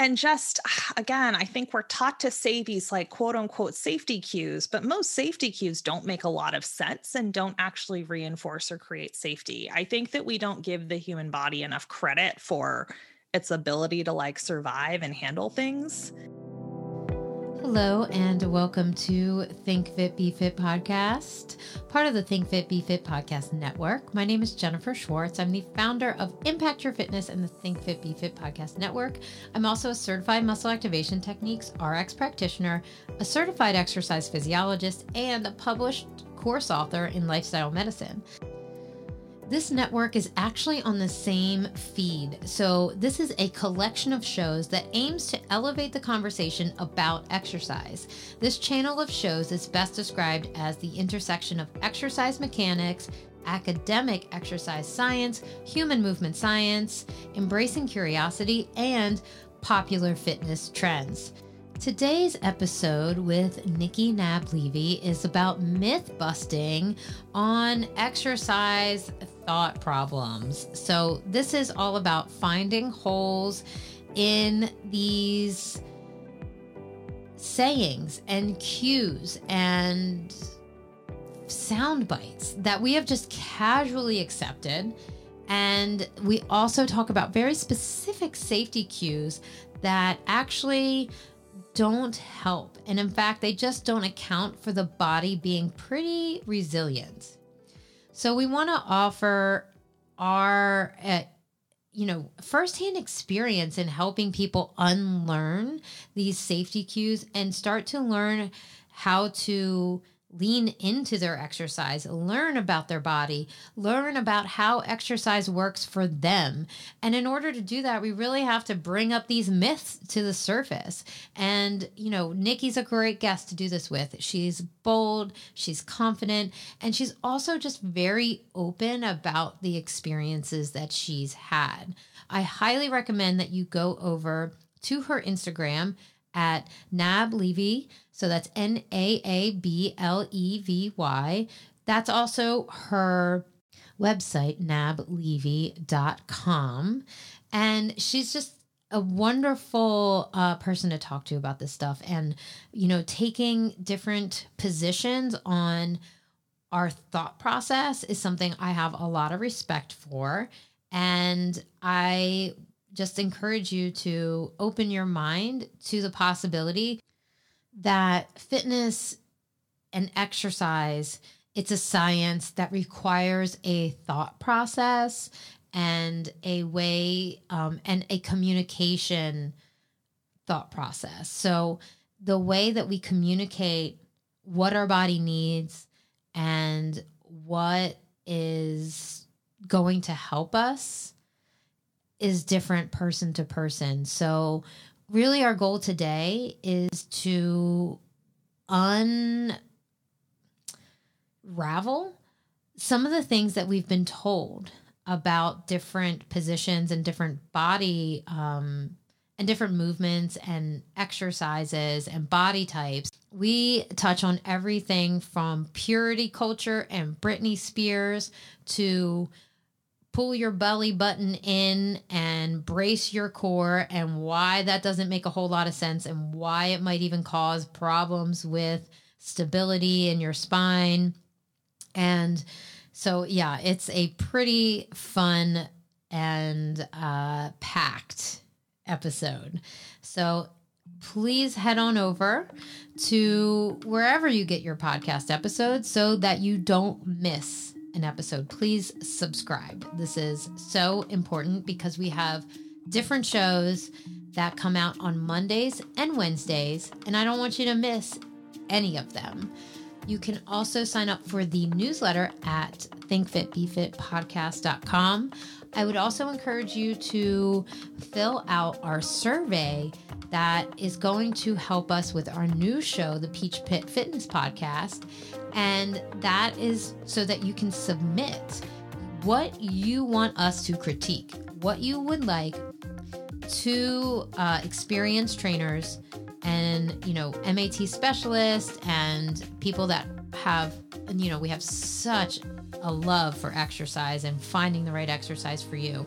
and just ah, again, I think we're taught to say these like quote unquote safety cues, but most safety cues don't make a lot of sense and don't actually reinforce or create safety. I think that we don't give the human body enough credit for its ability to like survive and handle things. Hello, and welcome to Think Fit Be Fit podcast, part of the Think Fit Be Fit podcast network. My name is Jennifer Schwartz. I'm the founder of Impact Your Fitness and the Think Fit Be Fit podcast network. I'm also a certified muscle activation techniques RX practitioner, a certified exercise physiologist, and a published course author in lifestyle medicine. This network is actually on the same feed. So, this is a collection of shows that aims to elevate the conversation about exercise. This channel of shows is best described as the intersection of exercise mechanics, academic exercise science, human movement science, embracing curiosity, and popular fitness trends. Today's episode with Nikki Naab Levy is about myth busting on exercise thought problems. So, this is all about finding holes in these sayings and cues and sound bites that we have just casually accepted. And we also talk about very specific safety cues that actually don't help. And in fact, they just don't account for the body being pretty resilient. So we want to offer our, uh, you know, firsthand experience in helping people unlearn these safety cues and start to learn how to lean into their exercise, learn about their body, learn about how exercise works for them. And in order to do that, we really have to bring up these myths to the surface. And, you know, Nikki's a great guest to do this with. She's bold, she's confident, and she's also just very open about the experiences that she's had. I highly recommend that you go over to her Instagram at Naab Levy. So that's N A A B L E V Y. That's also her website, naablevy.com. And she's just a wonderful uh, person to talk to about this stuff and, you know, taking different positions on our thought process is something I have a lot of respect for. And I just encourage you to open your mind to the possibility that fitness and exercise it's a science that requires a thought process and a way um, and a communication thought process so the way that we communicate what our body needs and what is going to help us is different person to person. So, really, our goal today is to unravel some of the things that we've been told about different positions and different body um, and different movements and exercises and body types. We touch on everything from purity culture and Britney Spears to pull your belly button in and brace your core and why that doesn't make a whole lot of sense and why it might even cause problems with stability in your spine. And so, yeah, it's a pretty fun and uh, packed episode. So, please head on over to wherever you get your podcast episodes so that you don't miss an episode, please subscribe. This is so important because we have different shows that come out on Mondays and Wednesdays, and I don't want you to miss any of them. You can also sign up for the newsletter at thinkfitbefitpodcast.com. I would also encourage you to fill out our survey that is going to help us with our new show, the Peach Pit Fitness Podcast. And that is so that you can submit what you want us to critique, what you would like to uh, experienced trainers and you know MAT specialists and people that have you know we have such a love for exercise and finding the right exercise for you.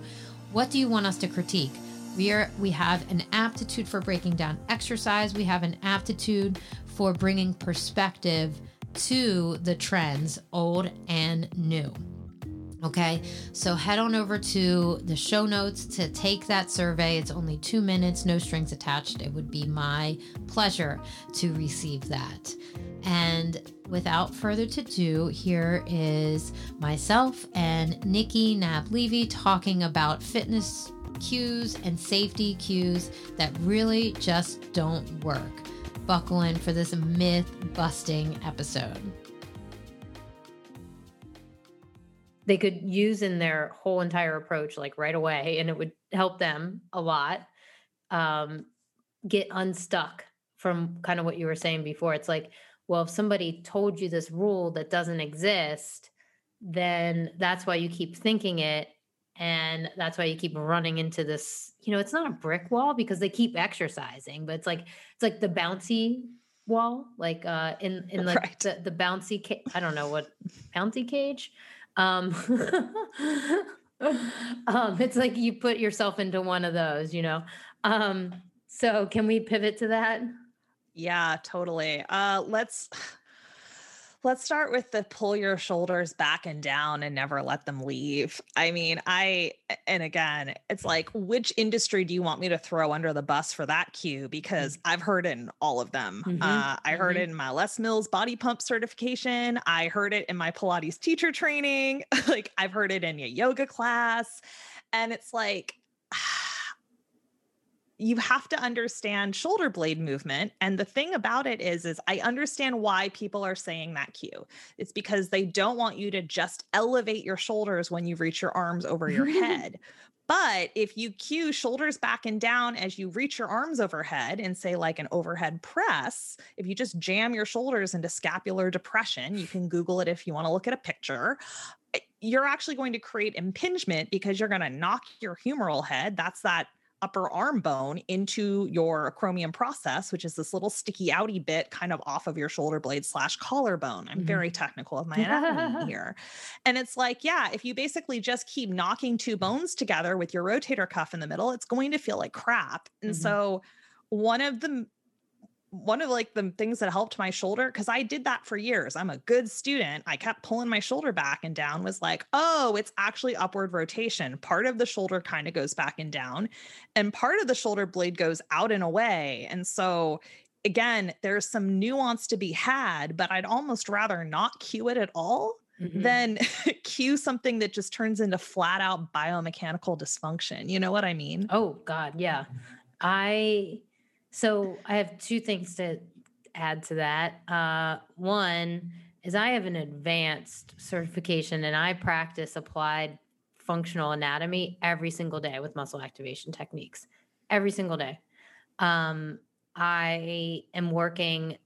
What do you want us to critique? We are we have an aptitude for breaking down exercise. We have an aptitude for bringing perspective to the trends, old and new. Okay, so head on over to the show notes to take that survey. It's only two minutes, no strings attached. It would be my pleasure to receive that. And without further ado, here is myself and Nikki Naab Levy talking about fitness cues and safety cues that really just don't work. Buckle in for this myth busting episode. they could use in their whole entire approach like right away and it would help them a lot um, get unstuck from kind of what you were saying before it's like well if somebody told you this rule that doesn't exist then that's why you keep thinking it and that's why you keep running into this you know it's not a brick wall because they keep exercising but it's like it's like the bouncy wall like uh in in like right. the, the bouncy ca- i don't know what bouncy cage um, um, it's like you put yourself into one of those, you know. Um, so can we pivot to that? Yeah, totally. Uh, let's let's start with the pull your shoulders back and down and never let them leave. I mean, I, and again, it's like, which industry do you want me to throw under the bus for that cue? Because mm-hmm. I've heard in all of them. Mm-hmm. Uh, I heard mm-hmm. it in my Les Mills body pump certification. I heard it in my Pilates teacher training. like, I've heard it in a yoga class. And it's like, you have to understand shoulder blade movement and the thing about it is is i understand why people are saying that cue it's because they don't want you to just elevate your shoulders when you reach your arms over your head but if you cue shoulders back and down as you reach your arms overhead and say like an overhead press, if you just jam your shoulders into scapular depression, you can Google it if you want to look at a picture. Eh, you're actually going to create impingement because you're going to knock your humeral head. That's that upper arm bone into your acromion process, which is this little sticky outy bit kind of off of your shoulder blade slash collarbone. I'm mm-hmm. very technical of my anatomy here. And it's like, yeah, if you basically just keep knocking two bones together with your rotator cuff in the middle, it's going to feel like crap. And mm-hmm. so one of the one of like the things that helped my shoulder because I did that for years. I'm a good student. I kept pulling my shoulder back and down was like, "Oh, it's actually upward rotation. Part of the shoulder kind of goes back and down and part of the shoulder blade goes out and away." And so again, there's some nuance to be had, but I'd almost rather not cue it at all mm-hmm. than cue something that just turns into flat out biomechanical dysfunction. You know what I mean? Oh god, yeah. I so I have two things to add to that. Uh, one is I have an advanced certification and I practice applied functional anatomy every single day with muscle activation techniques, every single day. Um, I am working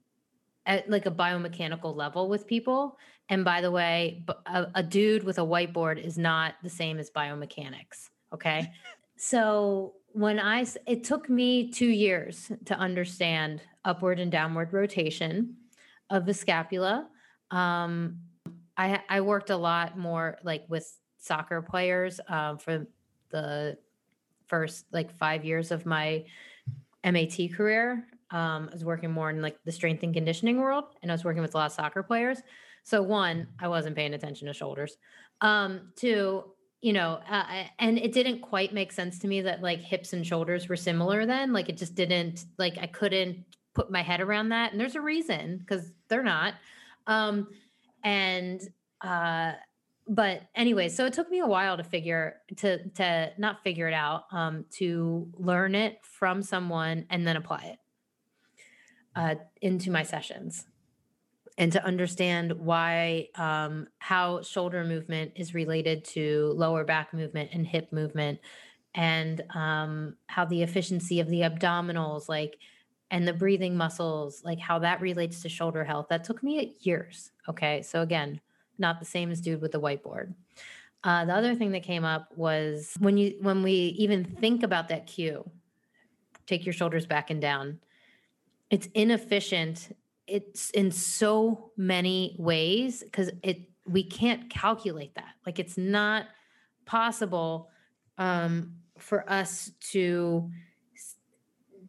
at like a biomechanical level with people. And by the way, a, a dude with a whiteboard is not the same as biomechanics. Okay. so when I, it took me two years to understand upward and downward rotation of the scapula. Um, I, I worked a lot more like with soccer players um, for the first like five years of my MAT career. Um, I was working more in like the strength and conditioning world, and I was working with a lot of soccer players. So one, I wasn't paying attention to shoulders. Um, two, you know, uh, and it didn't quite make sense to me that like hips and shoulders were similar then. Like it just didn't, like I couldn't put my head around that. And there's a reason because they're not. Um, and, uh, but anyway, so it took me a while to figure to to not figure it out, um, to learn it from someone and then apply it uh, into my sessions and to understand why um, how shoulder movement is related to lower back movement and hip movement and um, how the efficiency of the abdominals like and the breathing muscles like how that relates to shoulder health. That took me years okay? So again not the same as dude with the whiteboard. Uh, the other thing that came up was when you when we even think about that cue take your shoulders back and down it's inefficient it's in so many ways because it we can't calculate that. Like it's not possible um for us to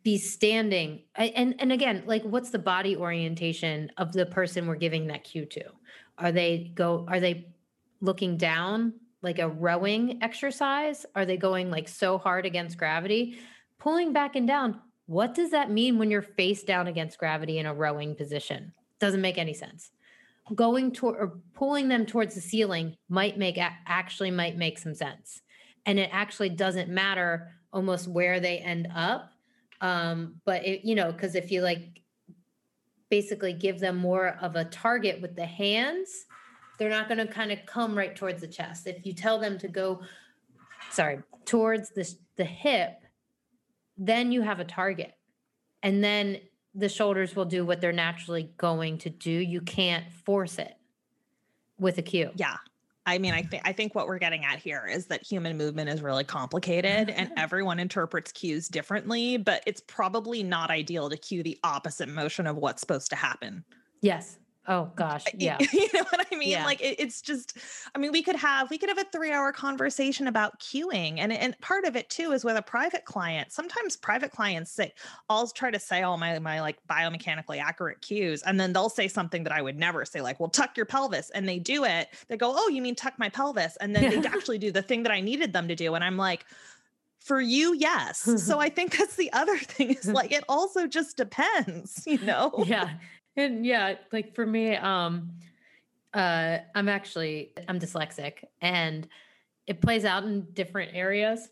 be standing and and again like what's the body orientation of the person we're giving that cue to? Are they go are they looking down like a rowing exercise? Are they going like so hard against gravity? Pulling back and down what does that mean when you're face down against gravity in a rowing position? Doesn't make any sense. Going toward or pulling them towards the ceiling might make actually might make some sense. And it actually doesn't matter almost where they end up um but it you know because if you like basically give them more of a target with the hands they're not going to kind of come right towards the chest. If you tell them to go sorry towards the the hip then you have a target and then the shoulders will do what they're naturally going to do you can't force it with a cue yeah I mean, I think I think what we're getting at here is that human movement is really complicated and everyone interprets cues differently, but it's probably not ideal to cue the opposite motion of what's supposed to happen. Yes. Oh gosh, yeah. you know what I mean? Yeah. Like it, it's just, I mean, we could have we could have a three hour conversation about cueing and and part of it too is with a private client. Sometimes private clients say, "I'll try to say all my my like biomechanically accurate cues," and then they'll say something that I would never say, like, "Well, tuck your pelvis," and they do it. They go, "Oh, you mean tuck my pelvis?" And then they actually do the thing that I needed them to do, and I'm like for you yes so i think that's the other thing is like it also just depends you know yeah and yeah, like for me, um, uh, I'm actually I'm dyslexic, and it plays out in different areas,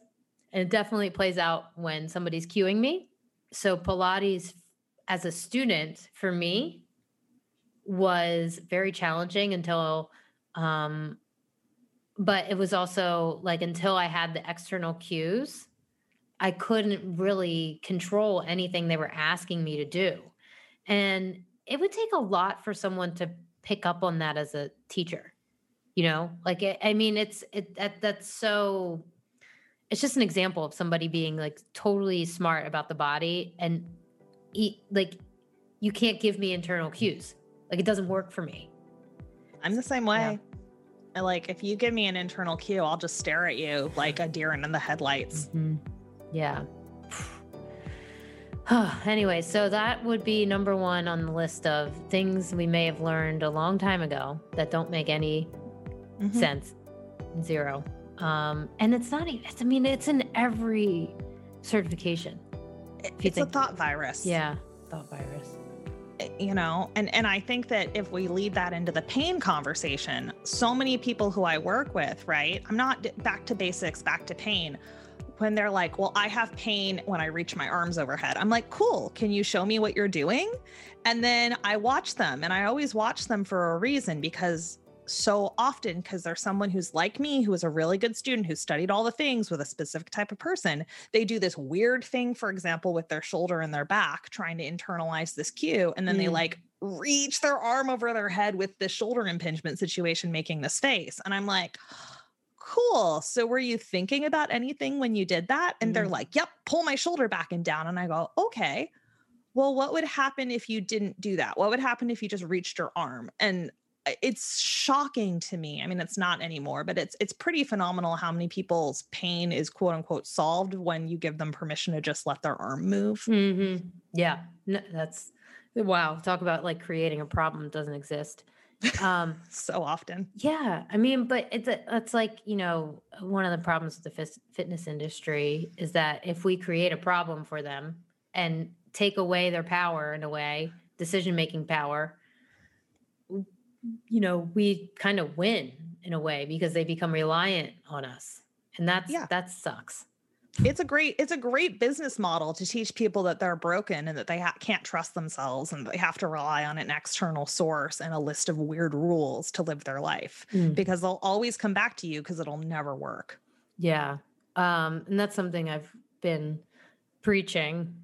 and it definitely plays out when somebody's cueing me. So Pilates, as a student, for me, was very challenging until, um, but it was also like until I had the external cues, I couldn't really control anything they were asking me to do. And it would take a lot for someone to pick up on that as a teacher you know? Like it, i mean it's it that that's so it's just an example of somebody being like totally smart about the body and eat like you can't give me internal cues. Like it doesn't work for me. I'm the same way. Yeah. I like if you give me an internal cue i'll just stare at you like a deer in the headlights. Mm-hmm. yeah anyway, so that would be number one on the list of things we may have learned a long time ago that don't make any mm-hmm. sense. Zero. Um, and it's not even, it's, I mean, it's in every certification. It's think, a thought virus. Yeah, thought virus. Eh, you know, and and I think that if we lead that into the pain conversation, so many people who I work with, right? I'm not back to basics, back to pain when they're like, Well, I have pain when I reach my arms overhead. I'm like, Cool. Can you show me what you're doing? And then I watch them, and I always watch them for a reason because so often, because they're someone who's like me, who is a really good student, who studied all the things with a specific type of person, they do this weird thing, for example, with their shoulder and their back, trying to internalize this cue. And then mm. they like reach their arm over their head with the shoulder impingement situation, making this face. And I'm like, cool. So were you thinking about anything when you did that? And mm-hmm. they're like, yep, pull my shoulder back and down. And I go, okay. Well, what would happen if you didn't do that? What would happen if you just reached your arm? And uh, it's shocking to me. I mean, it's not anymore, but it's it's pretty phenomenal how many people's pain is quote unquote solved when you give them permission to just let their arm move. Mm-hmm. Yeah, no, that's wow. Talk about like creating a problem doesn't exist um so often. yeah i mean but it's a, it's like you know one of the problems with the fitness industry is that if we create a problem for them and take away their power in a way decision making power you know we kind of win in a way because they become reliant on us. And that's yeah. that sucks it's a great it's a great business model to teach people that they're broken and that they ha- can't trust themselves and they have to rely on an external source and a list of weird rules to live their life mm. because they'll always come back to you because it'll never work. Yeah. Um and that's something i've been preaching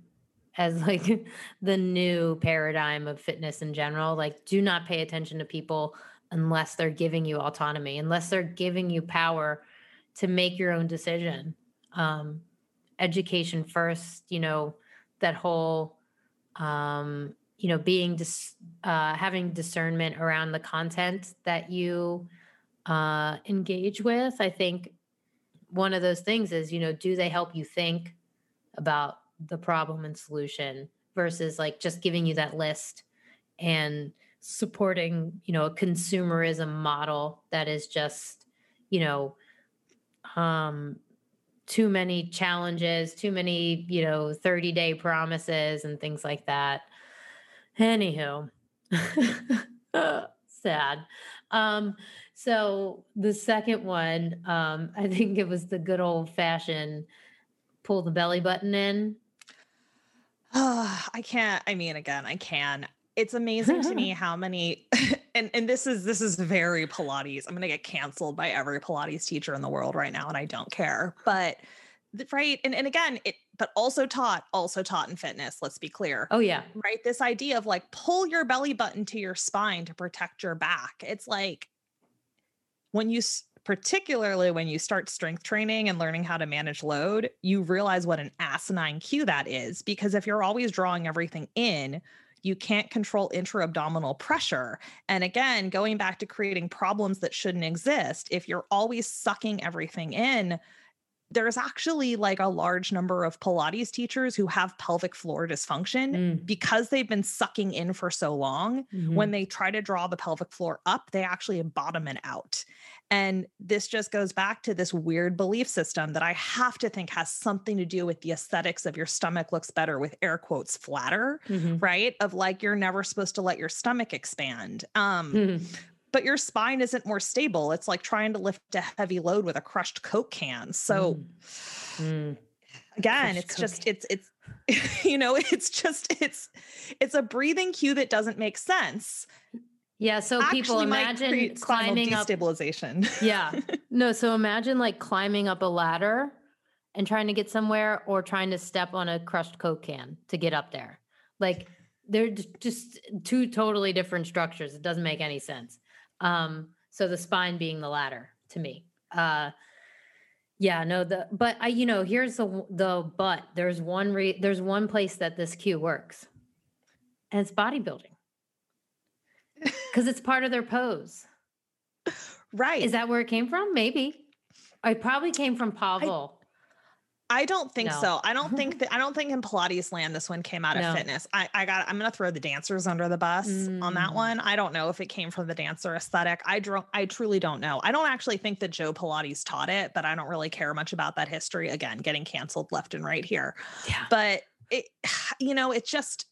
as like the new paradigm of fitness in general. Like do not pay attention to people unless they're giving you autonomy unless they're giving you power to make your own decision um, education first, you know, that whole, um, you know, being, dis- uh, having discernment around the content that you uh, engage with. I think one of those things is, you know, do they help you think about the problem and solution versus like just giving you that list and supporting, you know, a consumerism model that is just, you know, um too many challenges, too many, you know, 30 day promises and things like that. Anywho, sad. Um, so the second one, um, I think it was the good old fashioned pull the belly button in. Oh, I can't. I mean, again, I can. It's amazing to me how many and and this is this is very Pilates. I'm gonna get canceled by every Pilates teacher in the world right now, and I don't care. But right, and and again, it but also taught, also taught in fitness. Let's be clear. Oh yeah, right. This idea of like pull your belly button to your spine to protect your back. It's like when you particularly when you start strength training and learning how to manage load, you realize what an asinine cue that is. Because if you're always drawing everything in, you can't control intra abdominal pressure. And again, going back to creating problems that shouldn't exist, if you're always sucking everything in, there's actually like a large number of Pilates teachers who have pelvic floor dysfunction mm. because they've been sucking in for so long. Mm-hmm. When they try to draw the pelvic floor up, they actually bottom it out. And this just goes back to this weird belief system that I have to think has something to do with the aesthetics of your stomach looks better with air quotes flatter, mm-hmm. right? Of like you're never supposed to let your stomach expand. Um, mm-hmm but your spine isn't more stable. It's like trying to lift a heavy load with a crushed Coke can. So mm. Mm. again, crushed it's Coke. just it's it's you know, it's just it's it's a breathing cue that doesn't make sense. Yeah, so people imagine climbing up stabilization. yeah. No, so imagine like climbing up a ladder and trying to get somewhere or trying to step on a crushed Coke can to get up there. Like they're just two totally different structures. It doesn't make any sense. Um, so the spine being the ladder to me. Uh, yeah, no, the but I, you know, here's the the but. There's one re, there's one place that this cue works, and it's bodybuilding because it's part of their pose. Right? Is that where it came from? Maybe. I probably came from Pavel. I don't think no. so. I don't think that I don't think in Pilates land this one came out of fitness. I, I got I'm gonna throw the dancers under the bus mm. on that mm. one. I don't know if it came from the dancer aesthetic. I draw I truly don't know. I don't actually think that Joe Pilates taught it, but I don't really care much about that history. Again, getting canceled left and right here. Yeah. But it you know, it just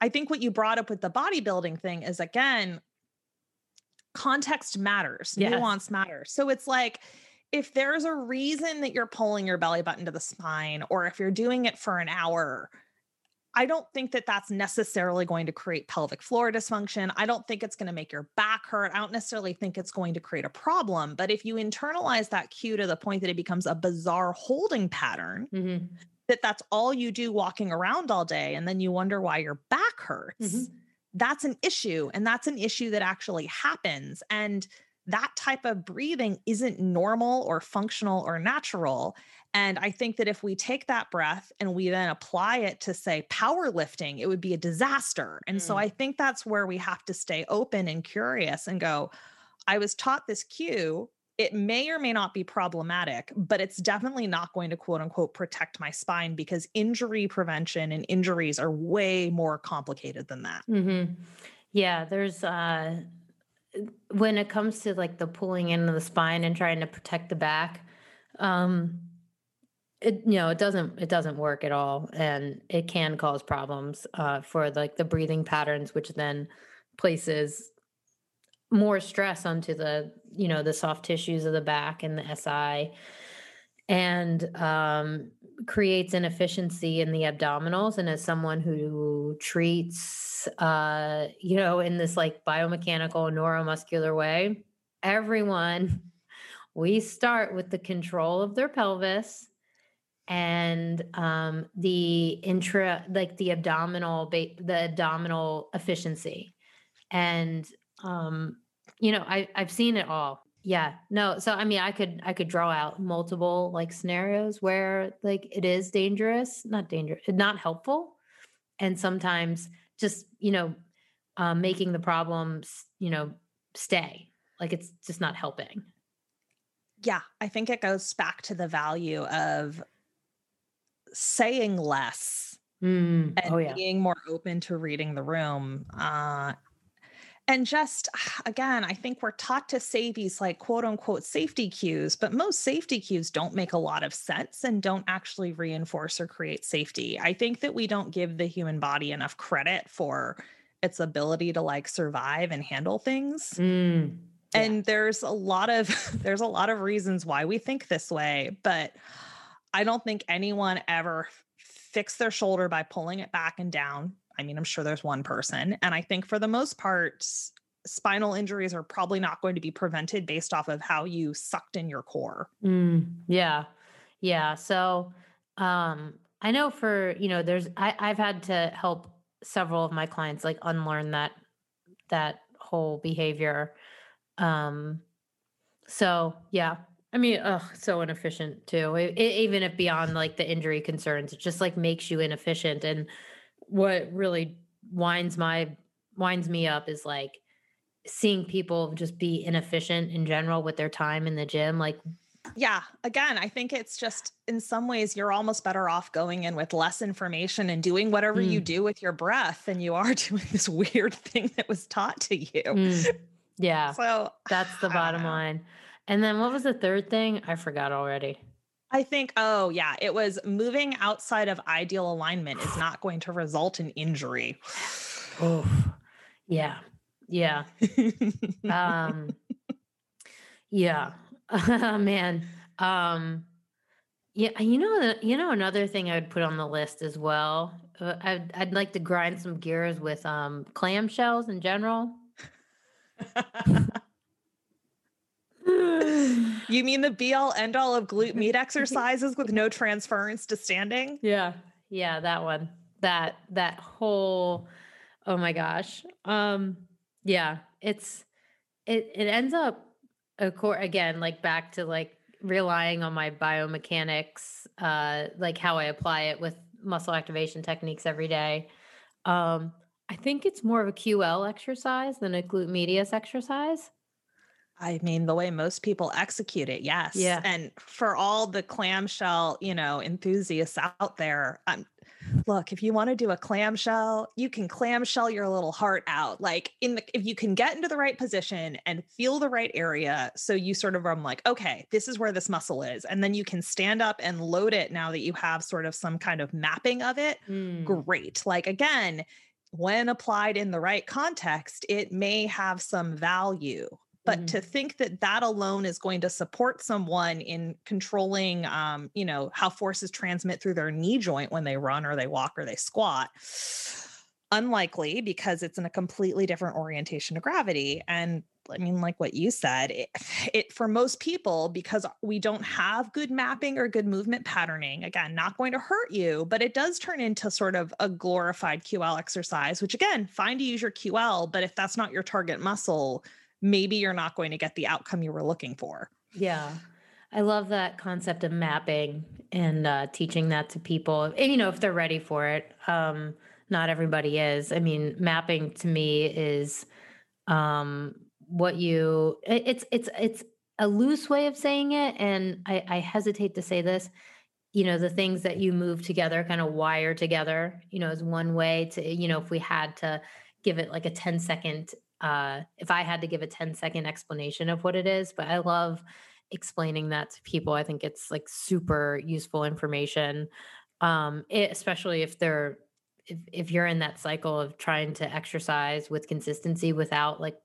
I think what you brought up with the bodybuilding thing is again, context matters, yes. nuance matters. So it's like if there's a reason that you're pulling your belly button to the spine, or if you're doing it for an hour, I don't think that that's necessarily going to create pelvic floor dysfunction. I don't think it's going to make your back hurt. I don't necessarily think it's going to create a problem. But if you internalize that cue to the point that it becomes a bizarre holding pattern, mm-hmm. That that's all you do walking around all day, and then you wonder why your back hurts, mm-hmm. that's an issue. And that's an issue that actually happens. And that type of breathing isn't normal or functional or natural. And I think that if we take that breath and we then apply it to, say, powerlifting, it would be a disaster. And mm. so I think that's where we have to stay open and curious and go, I was taught this cue. It may or may not be problematic, but it's definitely not going to quote unquote protect my spine because injury prevention and injuries are way more complicated than that. Mm-hmm. Yeah, there's uh when it comes to like the pulling in of the spine and trying to protect the back, um, it you know it doesn't it doesn't work at all, and it can cause problems uh, for like the breathing patterns, which then places more stress onto the you know the soft tissues of the back and the SI, and um, creates inefficiency in the abdominals. And as someone who treats uh, you know, in this like biomechanical neuromuscular way. Everyone, we start with the control of their pelvis and um, the intra, like the abdominal, the abdominal efficiency. And, um, you know, I, I've seen it all. Yeah. No. So, I mean, I could, I could draw out multiple like scenarios where like it is dangerous, not dangerous, not helpful. And sometimes just you know um, making the problems you know stay like it's just not helping Yeah, I think it goes back to the value of saying less Mm. and Oh yeah. being more open to reading the room. Uh, and just again, I think we're taught to say these like quote unquote safety cues, but most safety cues don't make a lot of sense and don't actually reinforce or create safety. I think that we don't give the human body enough credit for its ability to like survive and handle things Mm. Yeah. and there's a lot of there's a lot of reasons why we think this way but i don't think anyone ever fixed their shoulder by pulling it back and down i mean i'm sure there's one person and i think for the most part spinal injuries are probably not going to be prevented based off of how you sucked in your core Mm, yeah. Yeah. So um I know for, you know, there's I, I've had to help several of my clients like unlearn that that whole behavior. Um so yeah. I mean, oh, so inefficient too. It, it, even if beyond like the injury concerns, it just like makes you inefficient. And what really winds my winds me up is like seeing people just be inefficient in general with their time in the gym. Like yeah again i think it's just in some ways you're almost better off going in with less information and doing whatever you Mm. do with your breath than you are doing this weird thing that was taught to you Mm, yeah, so that's the bottom line. And then what was the third thing? I forgot already. I think, oh, yeah, it was moving outside of ideal alignment is not going to result in injury. Oh, yeah, yeah, um, yeah, man. Um, yeah, you know, the- you know, another thing I would put on the list as well. Uh, I'd I'd like to grind some gears with um clamshells in general. you mean the be all end all of glute med exercises with no transference to standing? Yeah. Yeah, that one. That that whole oh my gosh. Um yeah, it's it it ends up of course again like back to like relying on my biomechanics uh like how I apply it with muscle activation techniques every day. Um I think it's more of a QL exercise than a glute medius exercise. I mean, the way most people execute it, yes. Yeah. And for all the clamshell, you know, enthusiasts out there, um, look, if you want to do a clamshell, you can clamshell your little heart out. Like in the, if you can get into the right position and feel the right area, so you sort of are like, okay, this is where this muscle is, and then you can stand up and load it now that you have sort of some kind of mapping of it Mm. great. Like again, when applied in the right context, it may have some value. But Mhm. to think that that alone is going to support someone in controlling, um, you know, how forces transmit through their knee joint when they run or they walk or they squat, unlikely because it's in a completely different orientation to gravity. And I mean, like what you said, it, it for most people, because we don't have good mapping or good movement patterning, again, not going to hurt you, but it does turn into sort of a glorified QL exercise, which again, fine to use your QL, but if that's not your target muscle, maybe you're not going to get the outcome you were looking for. Yeah. I love that concept of mapping and uh, teaching that to people. And, you know, if they're ready for it. Um, not everybody is. I mean, mapping to me is um, what you. It's it's it's a loose way of saying it, and I, I hesitate to say this. You know, the things that you move together, kind of wire together. You know, is one way to. You know, if we had to give it like a 10 second uh if i had to give a 10 second explanation of what it is but i love explaining that to people i think it's like super useful information um it, especially if they're if, if you're in that cycle of trying to exercise with consistency without like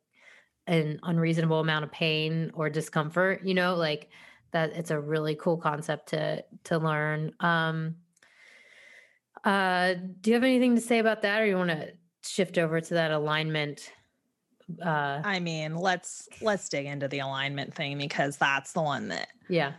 an unreasonable amount of pain or discomfort you know like that it's a really cool concept to to learn um uh do you have anything to say about that or you want to shift over to that alignment uh I mean, let's let's dig into the alignment thing because that's the one that yeah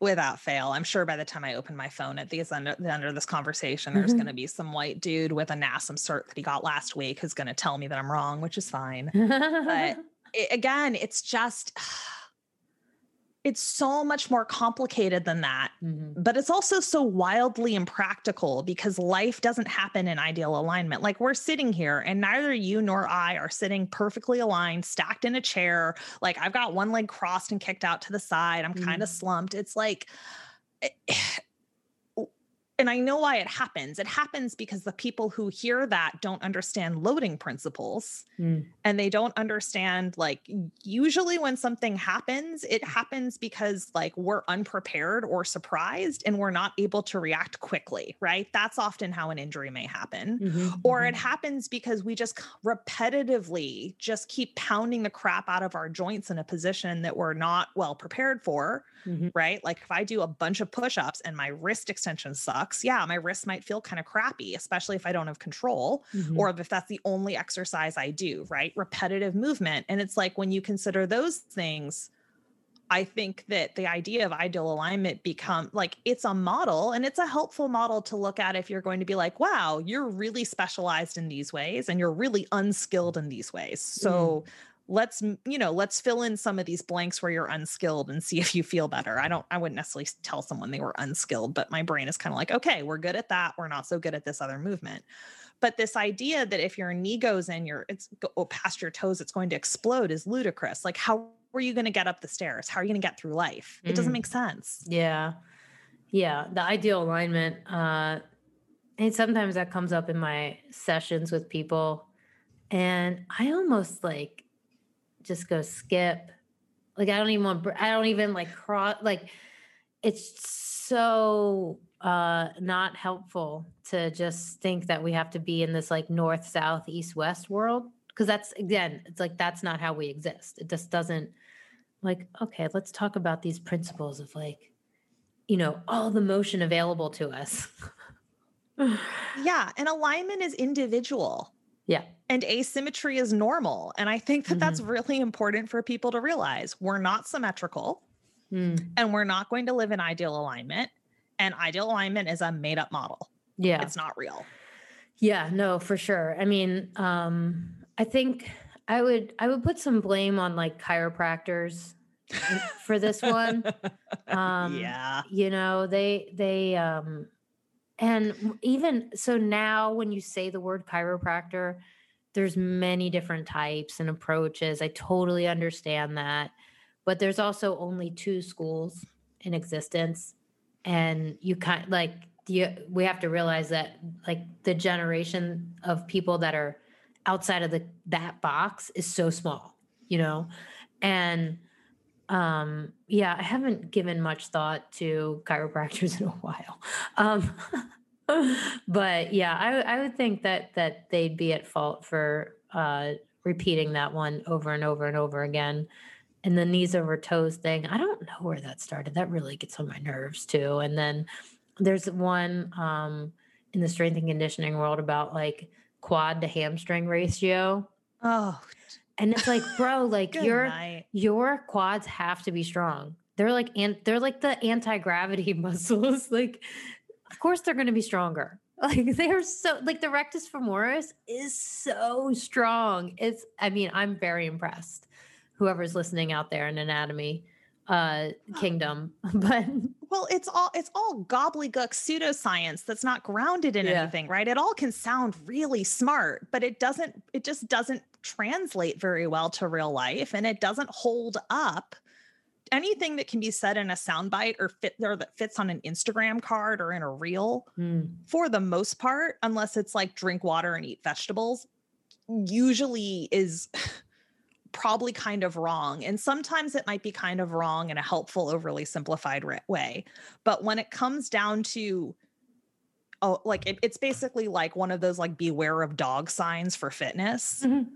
without fail, I'm sure by the time I open my phone at these under the end of this conversation, there's Mhm. going to be some white dude with a NASM cert that he got last week who's going to tell me that I'm wrong, which is fine. it, again, it's just it's so much more complicated than that. Mhm. But it's also so wildly impractical because life doesn't happen in ideal alignment. Like we're sitting here and neither you nor I are sitting perfectly aligned, stacked in a chair. Like I've got one leg crossed and kicked out to the side. I'm kind of slumped. It's like, eh, and I know why it happens. It happens because the people who hear that don't understand loading principles Mm. and they don't understand like usually when something happens it happens because like we're unprepared or surprised and we're not able to react quickly right that's often how an injury may happen Mhm. or it Mhm. happens because we just repetitively just keep pounding the crap out of our joints in a position that we're not well prepared for Mhm. right like if i do a bunch of push-ups and my wrist extension sucks yeah my wrist might feel kind of crappy especially if i don't have control Mhm. or if that's the only exercise I do, right? Repetitive movement. And it's like when you consider those things, I think that the idea of ideal alignment become like it's a model and it's a helpful model to look at if you're going to be like, wow, you're really specialized in these ways and you're really unskilled in these ways. So let's you know let's fill in some of these blanks where you're unskilled and see if you feel better i don't i wouldn't necessarily tell someone they were unskilled but my brain is kind of like okay we're good at that we're not so good at this other movement but this idea that if your knee goes in your it's go oh, past your toes it's going to explode is ludicrous like how are you going to get up the stairs how are you going to get through life it doesn't Mm. make sense Yeah. Yeah. The ideal alignment. Uh, and sometimes that comes up in my sessions with people. And I almost like just go skip. Like, I don't even want, I don't even like cross, like, it's so uh not helpful to just think that we have to be in this like north south east west world. Because that's again it's like that's not how we exist. It just doesn't like okay let's talk about these principles of like you know all the motion available to us. Yeah and alignment is individual. Yeah and asymmetry is normal. And i think that that's really important for people to realize. We're not symmetrical Mm, and we're not going to live in ideal alignment. And ideal alignment is a made up model. Yeah. It's not real. Yeah, no, for sure. I mean, um, I think I would I would put some blame on like chiropractors for this one. Um, yeah. You know, they they um, and even so now when you say the word chiropractor, there's many different types and approaches. I totally understand that, but there's also only two schools in existence, and you kind like you, we have to realize that like the generation of people that are outside of the that box is so small, you know, and um yeah i haven't given much thought to chiropractors in a while um but yeah i i would think that that they'd be at fault for uh repeating that one over and over and over again and the knees over toes thing i don't know where that started that really gets on my nerves too and then there's one um in the strength and conditioning world about like quad to hamstring ratio oh and it's like bro like you're night. your quads have to be strong. They're like and they're like the anti-gravity muscles. Like, of course they're gonna be stronger. Like they're so like the rectus femoris is so strong. It's I mean, I'm very impressed. Whoever's listening out there in anatomy uh kingdom. But well it's all it's all gobbledygook pseudoscience that's not grounded in Yeah. anything right it all can sound really smart but it doesn't it just doesn't translate very well to real life and it doesn't hold up anything that can be said in a soundbite or fit or that fits on an instagram card or in a reel Mm, for the most part, unless it's like drink water and eat vegetables, usually is probably kind of wrong. And sometimes it might be kind of wrong in a helpful, overly simplified way. But when it comes down to, oh, like it, it's basically like one of those like beware of dog signs for fitness. Mhm.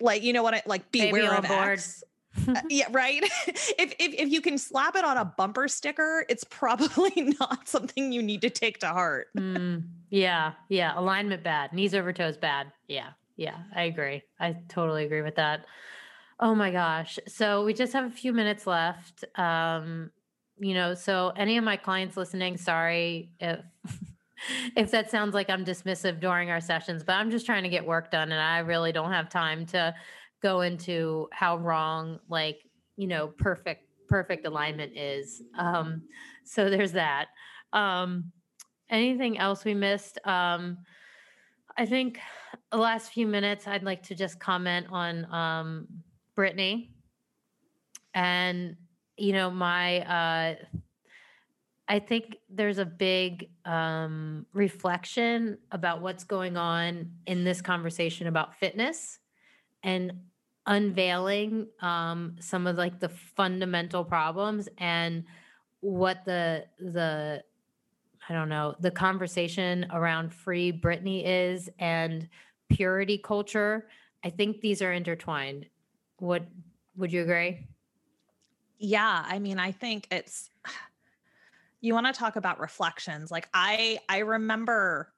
Like, you know what I like beware of board. X. Uh, yeah, right. if, if if you can slap it on a bumper sticker, it's probably not something you need to take to heart. mm, yeah, yeah. Alignment bad. Knees over toes bad. Yeah, yeah. I agree. I totally agree with that. Oh my gosh. So we just have a few minutes left. Um, you know, so any of my clients listening, sorry if if that sounds like I'm dismissive during our sessions, but I'm just trying to get work done and I really don't have time to go into how wrong like, you know, perfect perfect alignment is. Um, so there's that. Um, anything else we missed? Um, I think the last few minutes, I'd like to just comment on um, Britney. And, you know, my, uh, I think there's a big um, reflection about what's going on in this conversation about fitness and unveiling um, some of like the fundamental problems and what the the I don't know the conversation around free Britney is and purity culture. I think these are intertwined. What would you agree? Yeah, I mean, I think it's you want to talk about reflections. Like I I remember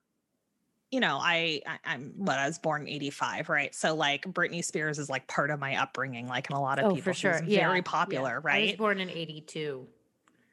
you know, I, I am what I was born in 85, right? So like Britney Spears is like part of my upbringing, like in a lot of Oh, people. for sure. Yeah, very yeah. popular, I was right? born in 82.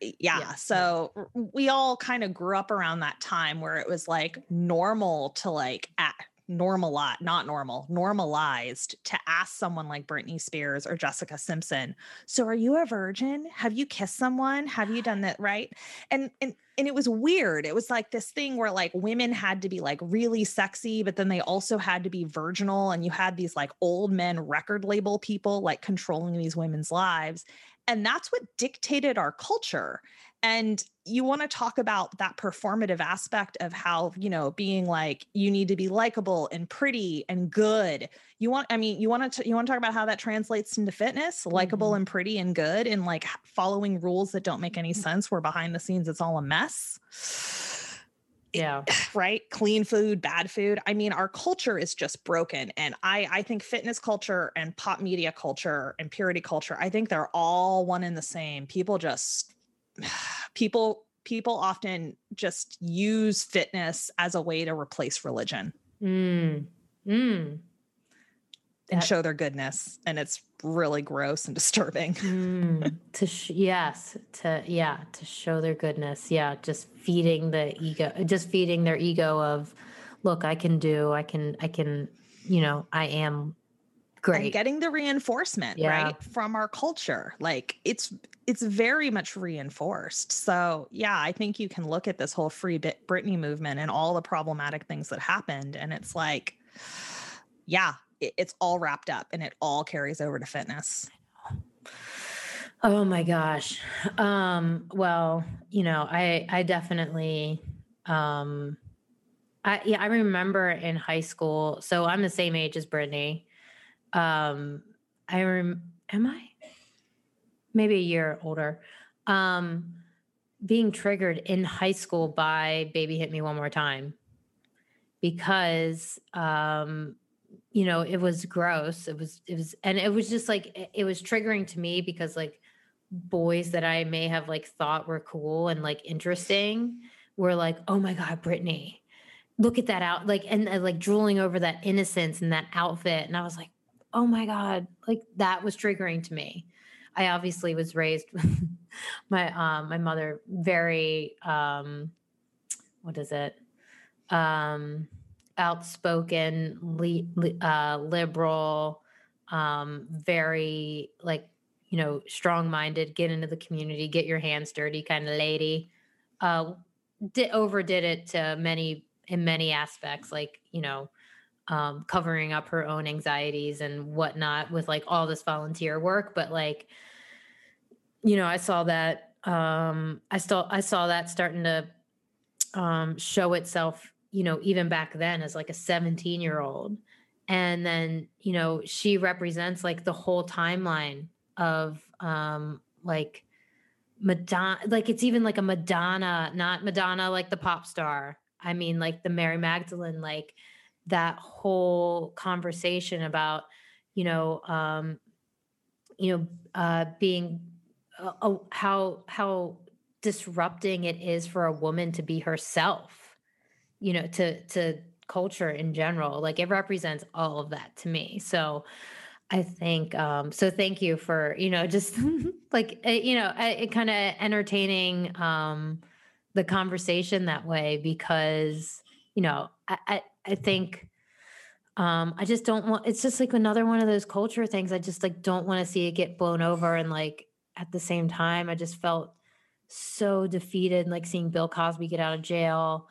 yeah, yeah. so we all kind of grew up around that time where it was like normal to like act normalize not normal normalized to ask someone like Britney Spears or Jessica Simpson so are you a virgin? Have you kissed someone? Have you done that? Right? And and and it was weird. It was like this thing where like women had to be like really sexy but then they also had to be virginal and you had these like old men record label people like controlling these women's lives. And that's what dictated our culture. And you want to talk about that performative aspect of how you know being like you need to be likable and pretty and good you want i mean you want to you want to talk about how that translates into fitness likable Mhm. and pretty and good and like following rules that don't make Mm-hmm. any sense where behind the scenes it's all a mess Yeah. right clean food bad food i mean our culture is just broken and i i think fitness culture and pop media culture and purity culture i think they're all one and the same people just people people often just use fitness as a way to replace religion Mm. Mm. and That- show their goodness and it's really gross and disturbing Mm, to sh- yes to yeah to show their goodness yeah just feeding the ego just feeding their ego of look i can do i can i can you know i am and getting the reinforcement Yeah. right from our culture like it's it's very much reinforced. So yeah i think you can look at this whole free Bit- britney movement and all the problematic things that happened and it's like yeah it, it's all wrapped up and it all carries over to fitness. Oh my gosh. Um well you know i i definitely um i yeah i remember in high school so i'm the same age as britney um i rem am i? Maybe a year older. Um being triggered in high school by baby hit me one more time. Because um you know it was gross. It was it was and it was just like it- was triggering to me because like boys that i may have like thought were cool and like interesting were like oh my god britney look at that out like and uh, like drooling over that innocence and that outfit. And i was like oh my god like that was triggering to me. I obviously was raised my um my mother very um what is it? Um outspoken li- li- uh liberal um very like you know strong minded get into the community get your hands dirty kind of lady. Uh did overdid it to many in many aspects like you know um covering up her own anxieties and whatnot with like all this volunteer work but like you know i saw that um i still i saw that starting to um show itself you know even back then as like a 17 year old and then you know she represents like the whole timeline of um like madonna like it's even like a madonna not madonna like the pop star. I mean like the mary magdalene like that whole conversation about you know um you know uh being uh, uh, how how disrupting it is for a woman to be herself you know to to culture in general. Like it represents all of that to me. So i think um so thank you for you know just like uh, you know uh, it kind of entertaining um the conversation that way because you know i i, I think um i just don't want it's just like another one of those culture things i just like don't want to see it get blown over and like at the same time, I just felt so defeated, like seeing Bill Cosby get out of jail,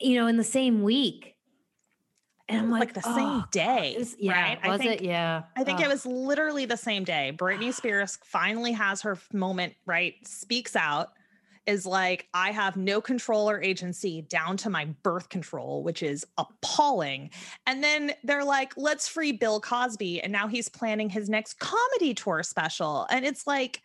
you know, in the same week. And I'm like, like the oh, same day. Was, yeah. Right? Was I think, it? Yeah. I think oh. it was literally the same day. Britney Spears finally has her moment, right? Speaks out, is like, I have no control or agency down to my birth control, which is appalling. And then they're like, let's free Bill Cosby. And now he's planning his next comedy tour special. And it's like,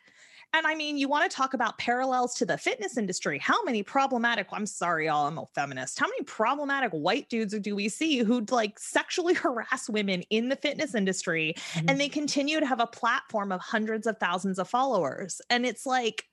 and I mean, you want to talk about parallels to the fitness industry. How many problematic, I'm sorry, y'all, I'm a feminist. How many problematic white dudes do we see who like sexually harass women in the fitness industry mm-hmm. and they continue to have a platform of hundreds of thousands of followers? And it's like,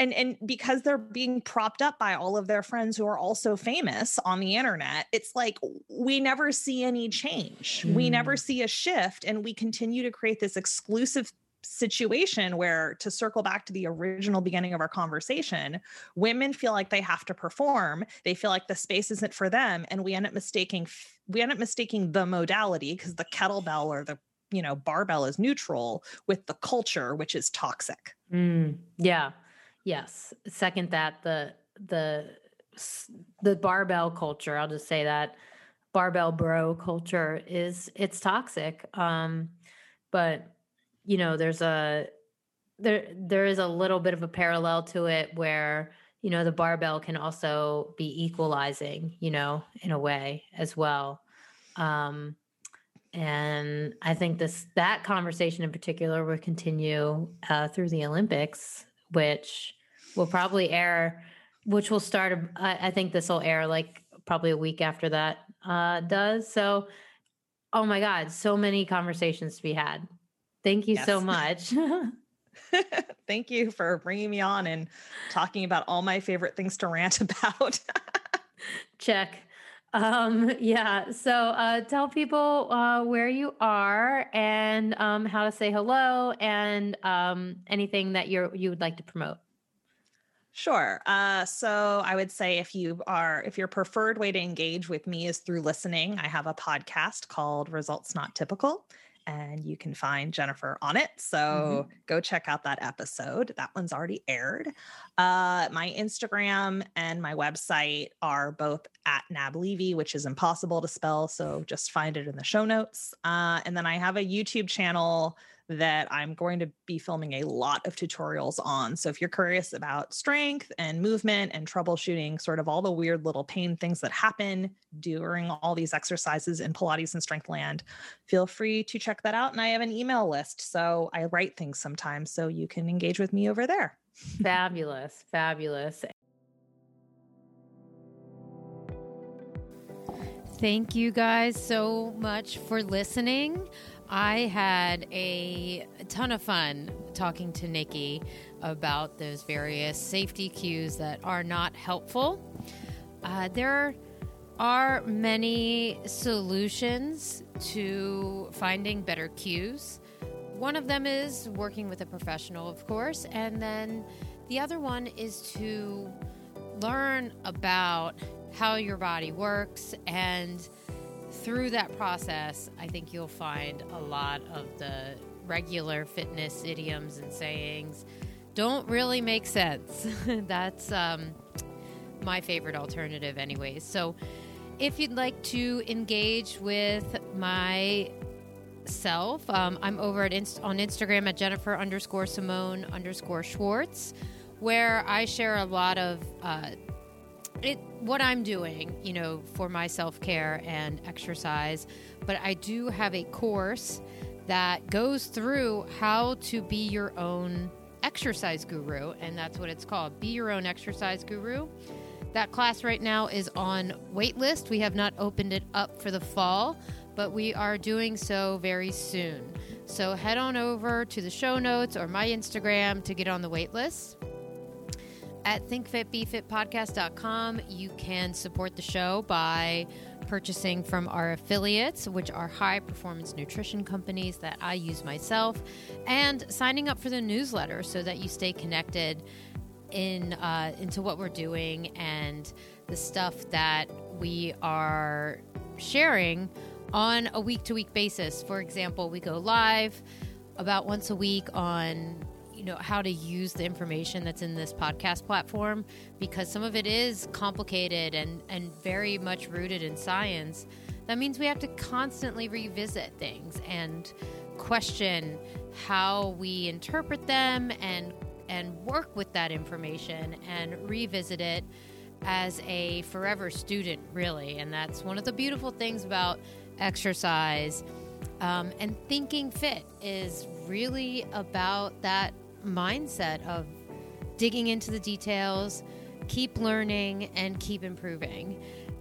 and and because they're being propped up by all of their friends who are also famous on the internet it's like we never see any change mm. we never mm. see a shift and we continue to create this exclusive situation where to circle back to the original beginning of our conversation women feel like they have to perform they feel like the space isn't for them and we end up mistaking we end up mistaking the modality because the kettlebell or the you know barbell is neutral with the culture which is toxic mm, yeah yes second that the the the barbell culture i'll just say that barbell bro culture is it's toxic um but you know there's a there there is a little bit of a parallel to it where you know the barbell can also be equalizing you know in a way as well um and i think this that conversation in particular will continue uh, through the olympics which will probably air which will start I, I think this will air like probably a week after that uh does so oh my god so many conversations to be had Thank you yes. so much. Thank you for bringing me on and talking about all my favorite things to rant about. Check. Um, yeah. So uh, tell people uh, where you are and um, how to say hello and um, anything that you're you would like to promote. Sure. Uh, so I would say if you are, if your preferred way to engage with me is through listening, I have a podcast called Results Not Typical and you can find Jennifer on it. So mm-hmm. go check out that episode. That one's already aired. Uh, my Instagram and my website are both at Naab Levy, which is impossible to spell. So just find it in the show notes. Uh, and then I have a YouTube channel that I'm going to be filming a lot of tutorials on. So if you're curious about strength and movement and troubleshooting, sort of all the weird little pain things that happen during all these exercises in Pilates and Strength Land, feel free to check that out. And I have an email list. So I write things sometimes. So you can engage with me over there. fabulous. Fabulous. Thank you guys so much for listening. I had a ton of fun talking to Nikki about those various safety cues that are not helpful. Uh, there are many solutions to finding better cues. One of them is working with a professional, of course, and then the other one is to learn about how your body works and through that process, I think you'll find a lot of the regular fitness idioms and sayings don't really make sense. That's um, my favorite alternative, anyways. So, if you'd like to engage with my self, um, I'm over at inst- on Instagram at Jennifer underscore Simone underscore Schwartz, where I share a lot of uh, it what I'm doing, you know, for my self-care and exercise, but I do have a course that goes through how to be your own exercise guru, and that's what it's called. Be your own exercise guru. That class right now is on waitlist. We have not opened it up for the fall, but we are doing so very soon. So head on over to the show notes or my Instagram to get on the waitlist. At thinkfitbefitpodcast.com, you can support the show by purchasing from our affiliates, which are high performance nutrition companies that I use myself, and signing up for the newsletter so that you stay connected in uh, into what we're doing and the stuff that we are sharing on a week to week basis. For example, we go live about once a week on you know how to use the information that's in this podcast platform because some of it is complicated and and very much rooted in science that means we have to constantly revisit things and question how we interpret them and and work with that information and revisit it as a forever student really. And that's one of the beautiful things about exercise. Um, and thinking fit is really about that mindset of digging into the details, keep learning, and keep improving.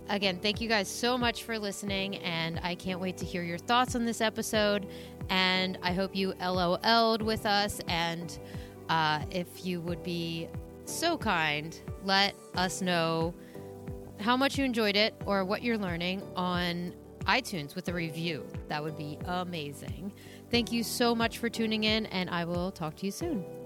Again, thank you guys so much for listening, and I can't wait to hear your thoughts on this episode. And I hope you LOL'd with us. And uh, if you would be so kind, let us know how much you enjoyed it or what you're learning on iTunes with a review. That would be amazing. Thank you so much for tuning in, and I will talk to you soon.